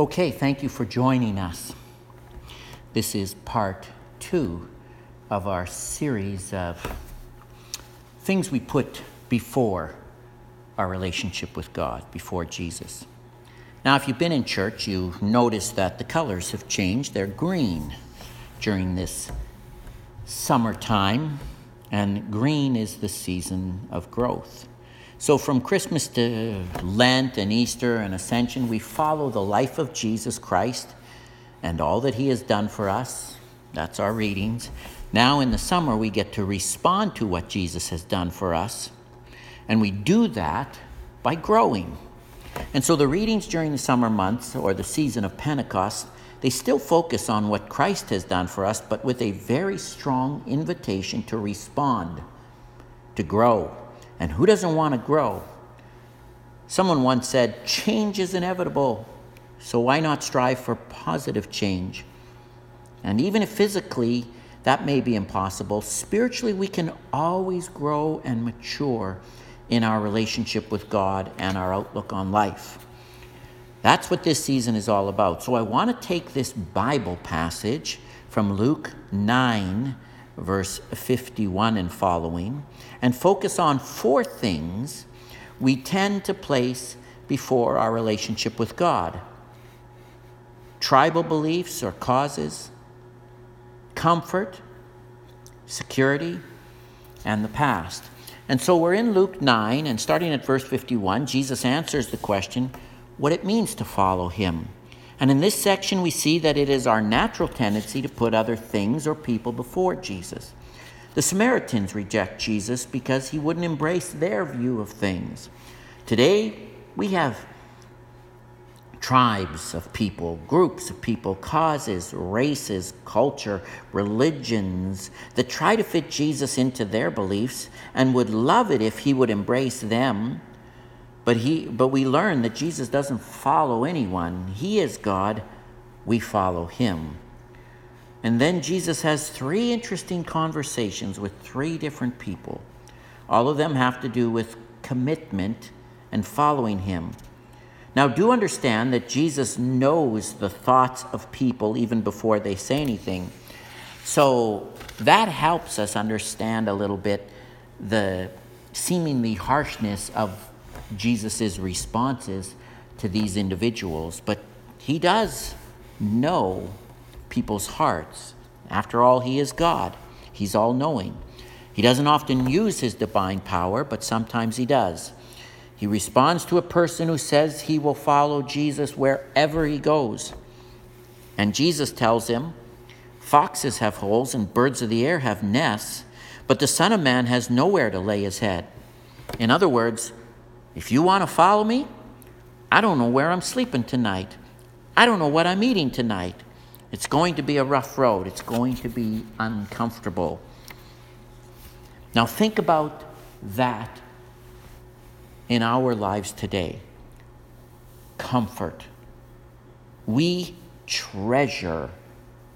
Okay, thank you for joining us. This is part two of our series of things we put before our relationship with God, before Jesus. Now, if you've been in church, you notice that the colors have changed. They're green during this summertime, and green is the season of growth. So, from Christmas to Lent and Easter and Ascension, we follow the life of Jesus Christ and all that he has done for us. That's our readings. Now, in the summer, we get to respond to what Jesus has done for us, and we do that by growing. And so the readings during the summer months or the season of Pentecost, they still focus on what Christ has done for us, but with a very strong invitation to respond, to grow. And who doesn't want to grow? Someone once said, change is inevitable, so why not strive for positive change? And even if physically that may be impossible, spiritually we can always grow and mature in our relationship with God and our outlook on life. That's what this season is all about. So I want to take this Bible passage from Luke 9, verse 51 and following, and focus on four things we tend to place before our relationship with God tribal beliefs or causes, comfort, security, and the past. And so we're in Luke 9, and starting at verse 51, Jesus answers the question what it means to follow him. And in this section, we see that it is our natural tendency to put other things or people before Jesus. The Samaritans reject Jesus because he wouldn't embrace their view of things. Today, we have tribes of people, groups of people, causes, races, culture, religions that try to fit Jesus into their beliefs and would love it if he would embrace them. But, he, but we learn that Jesus doesn't follow anyone. He is God, we follow him. And then Jesus has three interesting conversations with three different people. All of them have to do with commitment and following him. Now, do understand that Jesus knows the thoughts of people even before they say anything. So that helps us understand a little bit the seemingly harshness of Jesus' responses to these individuals. But he does know people's hearts. After all, he is God, he's all knowing. He doesn't often use his divine power, but sometimes he does. He responds to a person who says he will follow Jesus wherever he goes. And Jesus tells him, Foxes have holes and birds of the air have nests, but the Son of Man has nowhere to lay his head. In other words, if you want to follow me, I don't know where I'm sleeping tonight. I don't know what I'm eating tonight. It's going to be a rough road. It's going to be uncomfortable. Now, think about that in our lives today comfort. We treasure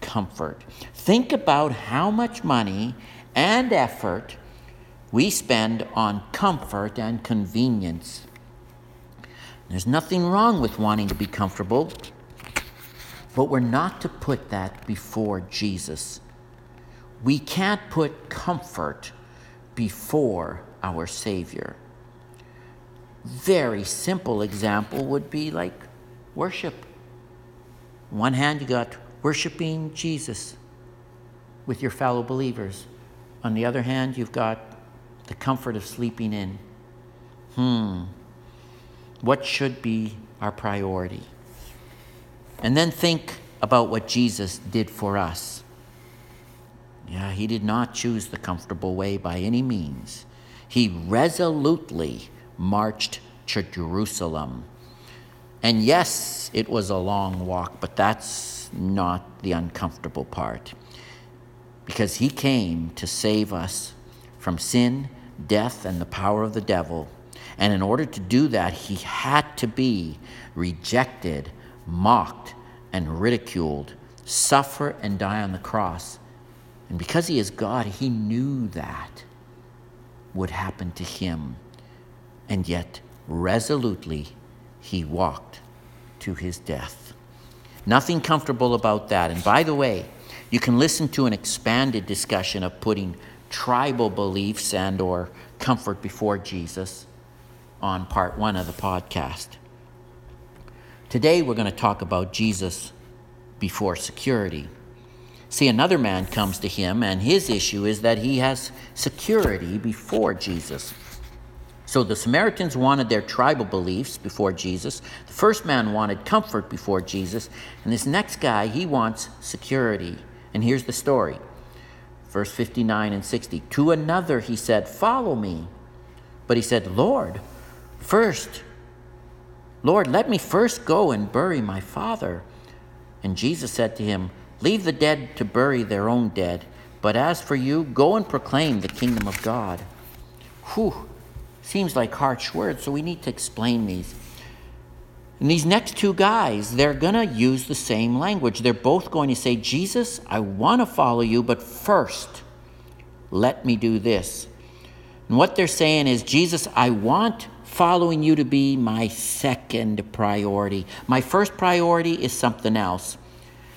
comfort. Think about how much money and effort we spend on comfort and convenience. There's nothing wrong with wanting to be comfortable, but we're not to put that before Jesus. We can't put comfort before our Savior very simple example would be like worship. On one hand, you got worshiping Jesus with your fellow believers. On the other hand, you've got the comfort of sleeping in. Hmm. What should be our priority? And then think about what Jesus did for us. Yeah, he did not choose the comfortable way by any means. He resolutely marched to Jerusalem. And yes, it was a long walk, but that's not the uncomfortable part. Because he came to save us from sin, death, and the power of the devil. And in order to do that, he had to be rejected, mocked, and ridiculed, suffer and die on the cross. And because he is God, he knew that would happen to him and yet resolutely he walked to his death. Nothing comfortable about that. And by the way, you can listen to an expanded discussion of putting tribal beliefs and or comfort before Jesus on part 1 of the podcast. Today we're going to talk about Jesus before security. See, another man comes to him, and his issue is that he has security before Jesus. So the Samaritans wanted their tribal beliefs before Jesus. The first man wanted comfort before Jesus. And this next guy, he wants security. And here's the story verse 59 and 60. To another he said, Follow me. But he said, Lord, first, Lord, let me first go and bury my father. And Jesus said to him, Leave the dead to bury their own dead. But as for you, go and proclaim the kingdom of God. Whew, seems like harsh words, so we need to explain these. And these next two guys, they're going to use the same language. They're both going to say, Jesus, I want to follow you, but first, let me do this. And what they're saying is, Jesus, I want following you to be my second priority. My first priority is something else.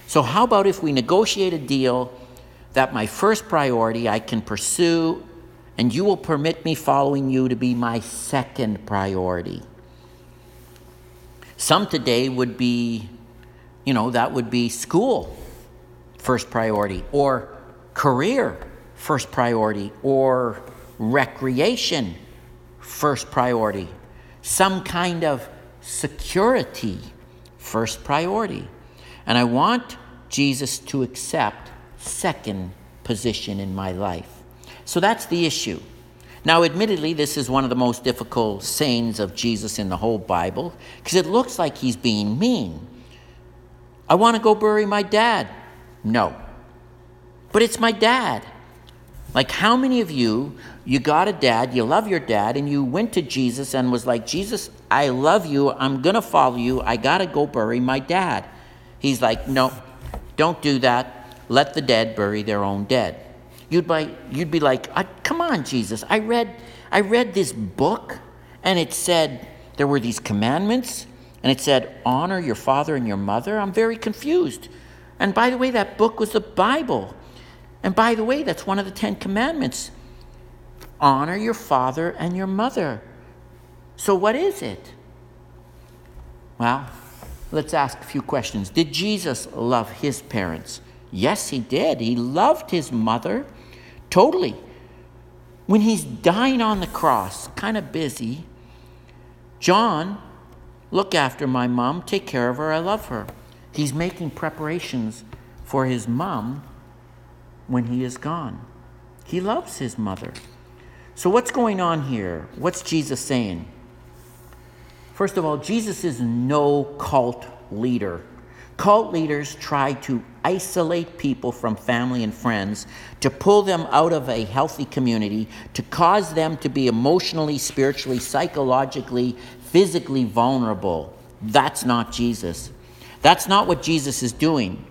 So, how about if we negotiate a deal that my first priority I can pursue, and you will permit me following you to be my second priority? Some today would be, you know, that would be school, first priority, or career, first priority, or recreation, first priority, some kind of security, first priority. And I want Jesus to accept second position in my life. So that's the issue. Now, admittedly, this is one of the most difficult sayings of Jesus in the whole Bible because it looks like he's being mean. I want to go bury my dad. No. But it's my dad. Like, how many of you, you got a dad, you love your dad, and you went to Jesus and was like, Jesus, I love you, I'm going to follow you, I got to go bury my dad. He's like, no, don't do that. Let the dead bury their own dead. You'd be, you'd be like, come on, Jesus. I read, I read this book, and it said there were these commandments, and it said, honor your father and your mother. I'm very confused. And by the way, that book was the Bible. And by the way, that's one of the Ten Commandments honor your father and your mother. So, what is it? Well, let's ask a few questions. Did Jesus love his parents? Yes, he did. He loved his mother totally. When he's dying on the cross, kind of busy, John, look after my mom, take care of her, I love her. He's making preparations for his mom when he is gone. He loves his mother. So, what's going on here? What's Jesus saying? First of all, Jesus is no cult leader. Cult leaders try to isolate people from family and friends, to pull them out of a healthy community, to cause them to be emotionally, spiritually, psychologically, physically vulnerable. That's not Jesus. That's not what Jesus is doing.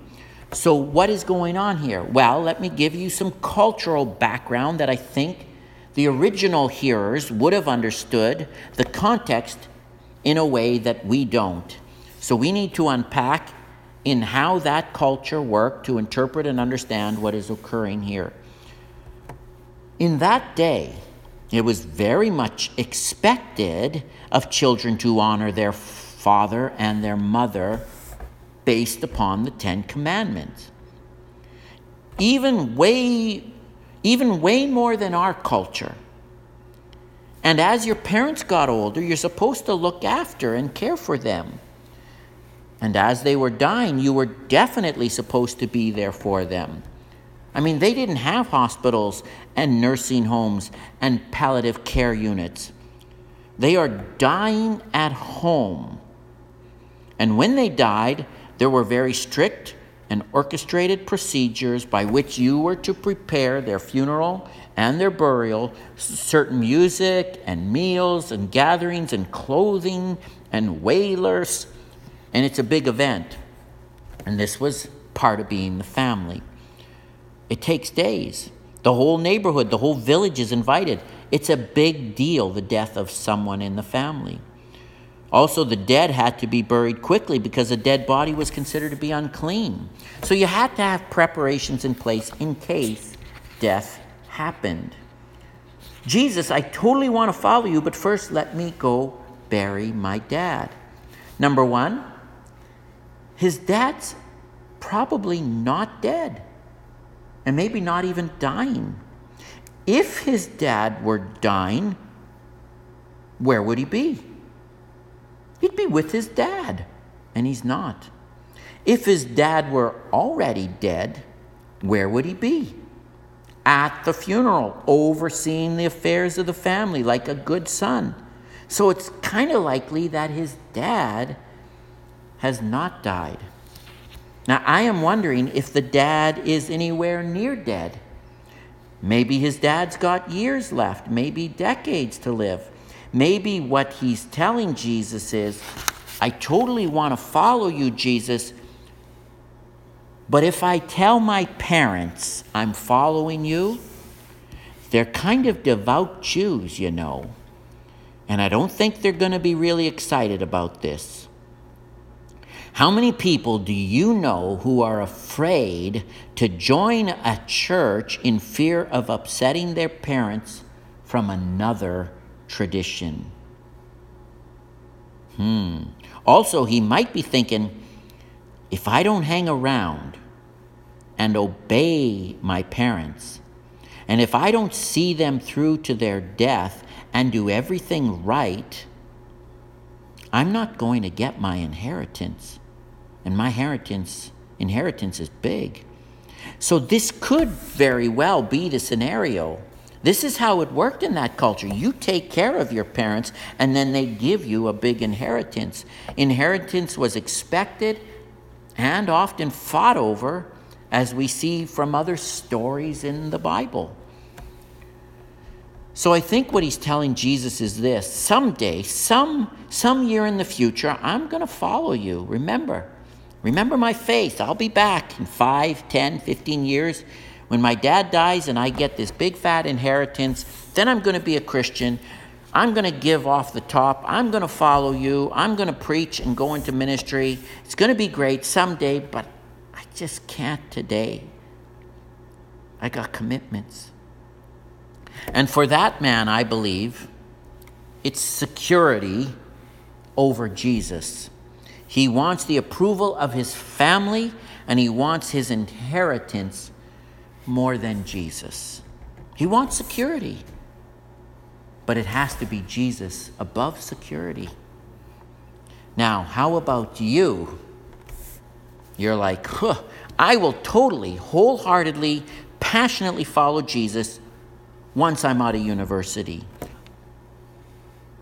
So, what is going on here? Well, let me give you some cultural background that I think the original hearers would have understood the context in a way that we don't. So we need to unpack in how that culture worked to interpret and understand what is occurring here. In that day, it was very much expected of children to honor their father and their mother based upon the Ten Commandments. Even way, even way more than our culture. And as your parents got older, you're supposed to look after and care for them. And as they were dying, you were definitely supposed to be there for them. I mean, they didn't have hospitals and nursing homes and palliative care units. They are dying at home. And when they died, there were very strict and orchestrated procedures by which you were to prepare their funeral and their burial, certain music and meals and gatherings and clothing and wailers. And it's a big event. And this was part of being the family. It takes days. The whole neighborhood, the whole village is invited. It's a big deal, the death of someone in the family. Also, the dead had to be buried quickly because a dead body was considered to be unclean. So you had to have preparations in place in case death happened. Jesus, I totally want to follow you, but first let me go bury my dad. Number one, his dad's probably not dead and maybe not even dying. If his dad were dying, where would he be? He'd be with his dad, and he's not. If his dad were already dead, where would he be? At the funeral, overseeing the affairs of the family like a good son. So it's kind of likely that his dad has not died. Now, I am wondering if the dad is anywhere near dead. Maybe his dad's got years left, maybe decades to live. Maybe what he's telling Jesus is, I totally want to follow you, Jesus, but if I tell my parents I'm following you, they're kind of devout Jews, you know, and I don't think they're going to be really excited about this. How many people do you know who are afraid to join a church in fear of upsetting their parents from another tradition? Hmm. Also, he might be thinking if I don't hang around and obey my parents, and if I don't see them through to their death and do everything right, I'm not going to get my inheritance and my inheritance inheritance is big. So this could very well be the scenario. This is how it worked in that culture. You take care of your parents and then they give you a big inheritance. Inheritance was expected and often fought over as we see from other stories in the Bible. So I think what he's telling Jesus is this someday, some, some year in the future, I'm going to follow you. Remember, Remember my faith. I'll be back in 5, 10, 15 years. When my dad dies and I get this big fat inheritance, then I'm going to be a Christian. I'm going to give off the top. I'm going to follow you. I'm going to preach and go into ministry. It's going to be great someday, but I just can't today. I got commitments. And for that man, I believe it's security over Jesus. He wants the approval of his family and he wants his inheritance more than Jesus. He wants security, but it has to be Jesus above security. Now, how about you? You're like, huh, I will totally, wholeheartedly, passionately follow Jesus once I'm out of university.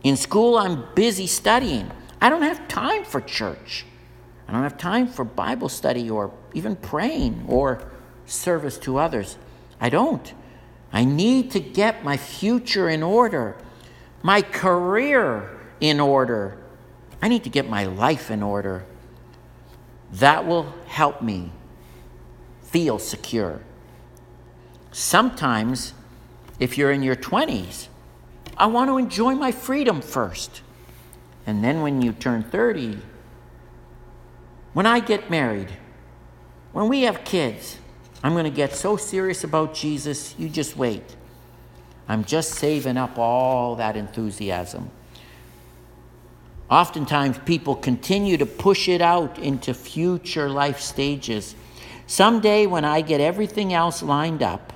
In school, I'm busy studying. I don't have time for church. I don't have time for Bible study or even praying or service to others. I don't. I need to get my future in order, my career in order. I need to get my life in order. That will help me feel secure. Sometimes, if you're in your 20s, I want to enjoy my freedom first. And then when you turn 30, when I get married, when we have kids, I'm going to get so serious about Jesus, you just wait. I'm just saving up all that enthusiasm. Oftentimes, people continue to push it out into future life stages. Someday, when I get everything else lined up,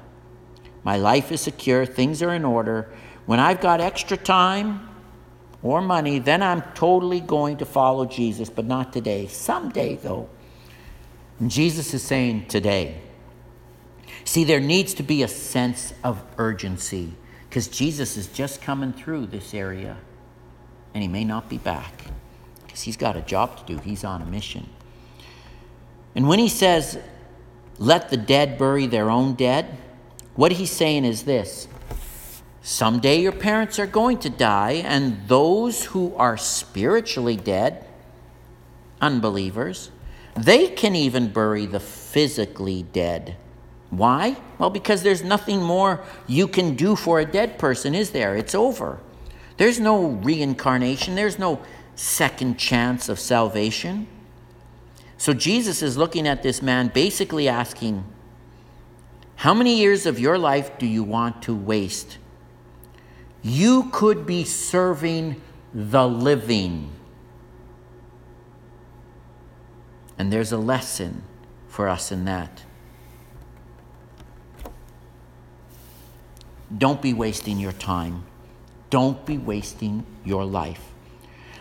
my life is secure, things are in order, when I've got extra time, or money, then I'm totally going to follow Jesus, but not today. Someday, though. And Jesus is saying today. See, there needs to be a sense of urgency because Jesus is just coming through this area and he may not be back because he's got a job to do. He's on a mission. And when he says, let the dead bury their own dead, what he's saying is this Someday your parents are going to die, and those who are spiritually dead, unbelievers, they can even bury the physically dead. Why? Well, because there's nothing more you can do for a dead person, is there? It's over. There's no reincarnation, there's no second chance of salvation. So Jesus is looking at this man, basically asking, How many years of your life do you want to waste? You could be serving the living. And there's a lesson for us in that. Don't be wasting your time. Don't be wasting your life.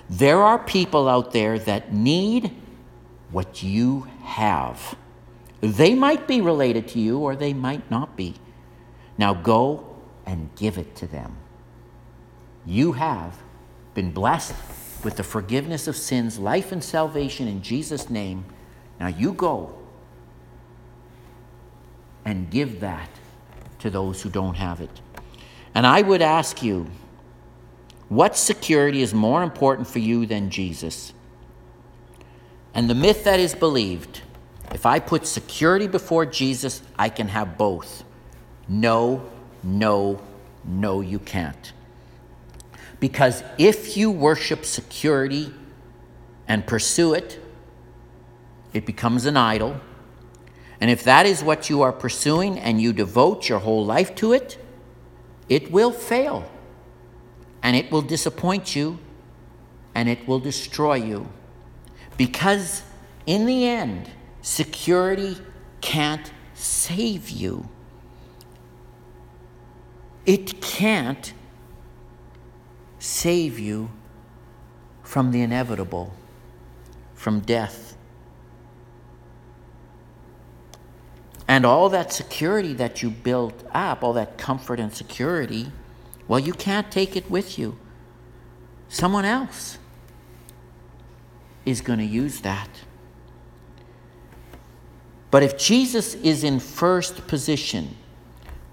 There are people out there that need what you have. They might be related to you or they might not be. Now go and give it to them. You have been blessed with the forgiveness of sins, life, and salvation in Jesus' name. Now you go and give that to those who don't have it. And I would ask you, what security is more important for you than Jesus? And the myth that is believed if I put security before Jesus, I can have both. No, no, no, you can't. Because if you worship security and pursue it, it becomes an idol. And if that is what you are pursuing and you devote your whole life to it, it will fail. And it will disappoint you and it will destroy you. Because in the end, security can't save you. It can't save you from the inevitable, from death. And all that security that you built up, all that comfort and security, well, you can't take it with you. Someone else is going to use that. But if Jesus is in first position,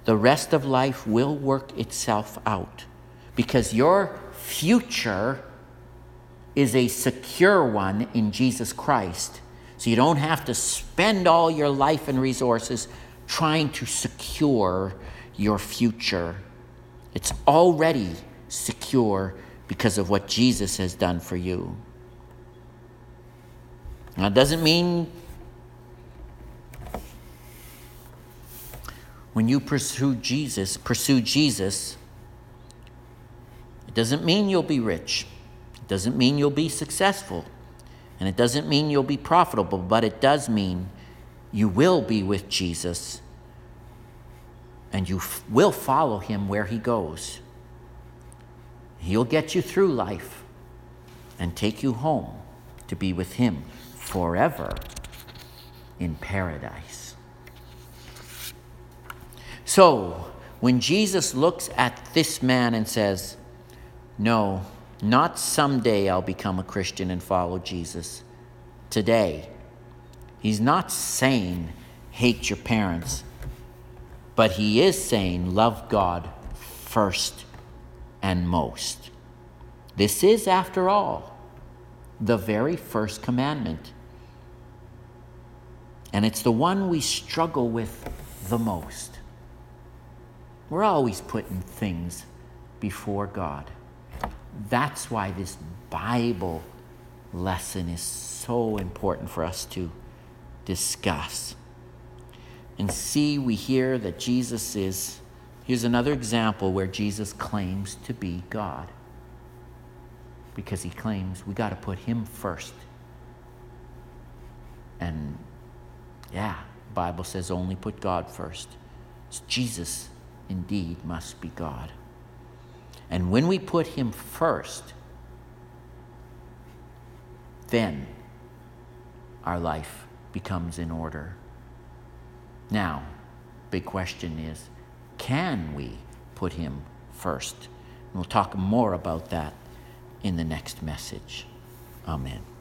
the rest of life will work itself out because your future is a secure one in Jesus Christ. So you don't have to spend all your life and resources trying to secure your future. It's already secure because of what Jesus has done for you. Now, it doesn't mean when you pursue Jesus, pursue Jesus, it doesn't mean you'll be rich. It doesn't mean you'll be successful. And it doesn't mean you'll be profitable, but it does mean you will be with Jesus and you f- will follow him where he goes. He'll get you through life and take you home to be with him forever in paradise. So, when Jesus looks at this man and says, no, not someday I'll become a Christian and follow Jesus. Today. He's not saying hate your parents, but he is saying love God first and most. This is, after all, the very first commandment. And it's the one we struggle with the most. We're always putting things before God. That's why this Bible lesson is so important for us to discuss. And see, we hear that Jesus is, here's another example where Jesus claims to be God. Because he claims we got to put him first. And yeah, Bible says only put God first. So Jesus indeed must be God. And when we put Him first, then our life becomes in order. Now, big question is can we put Him first? And we'll talk more about that in the next message. Amen.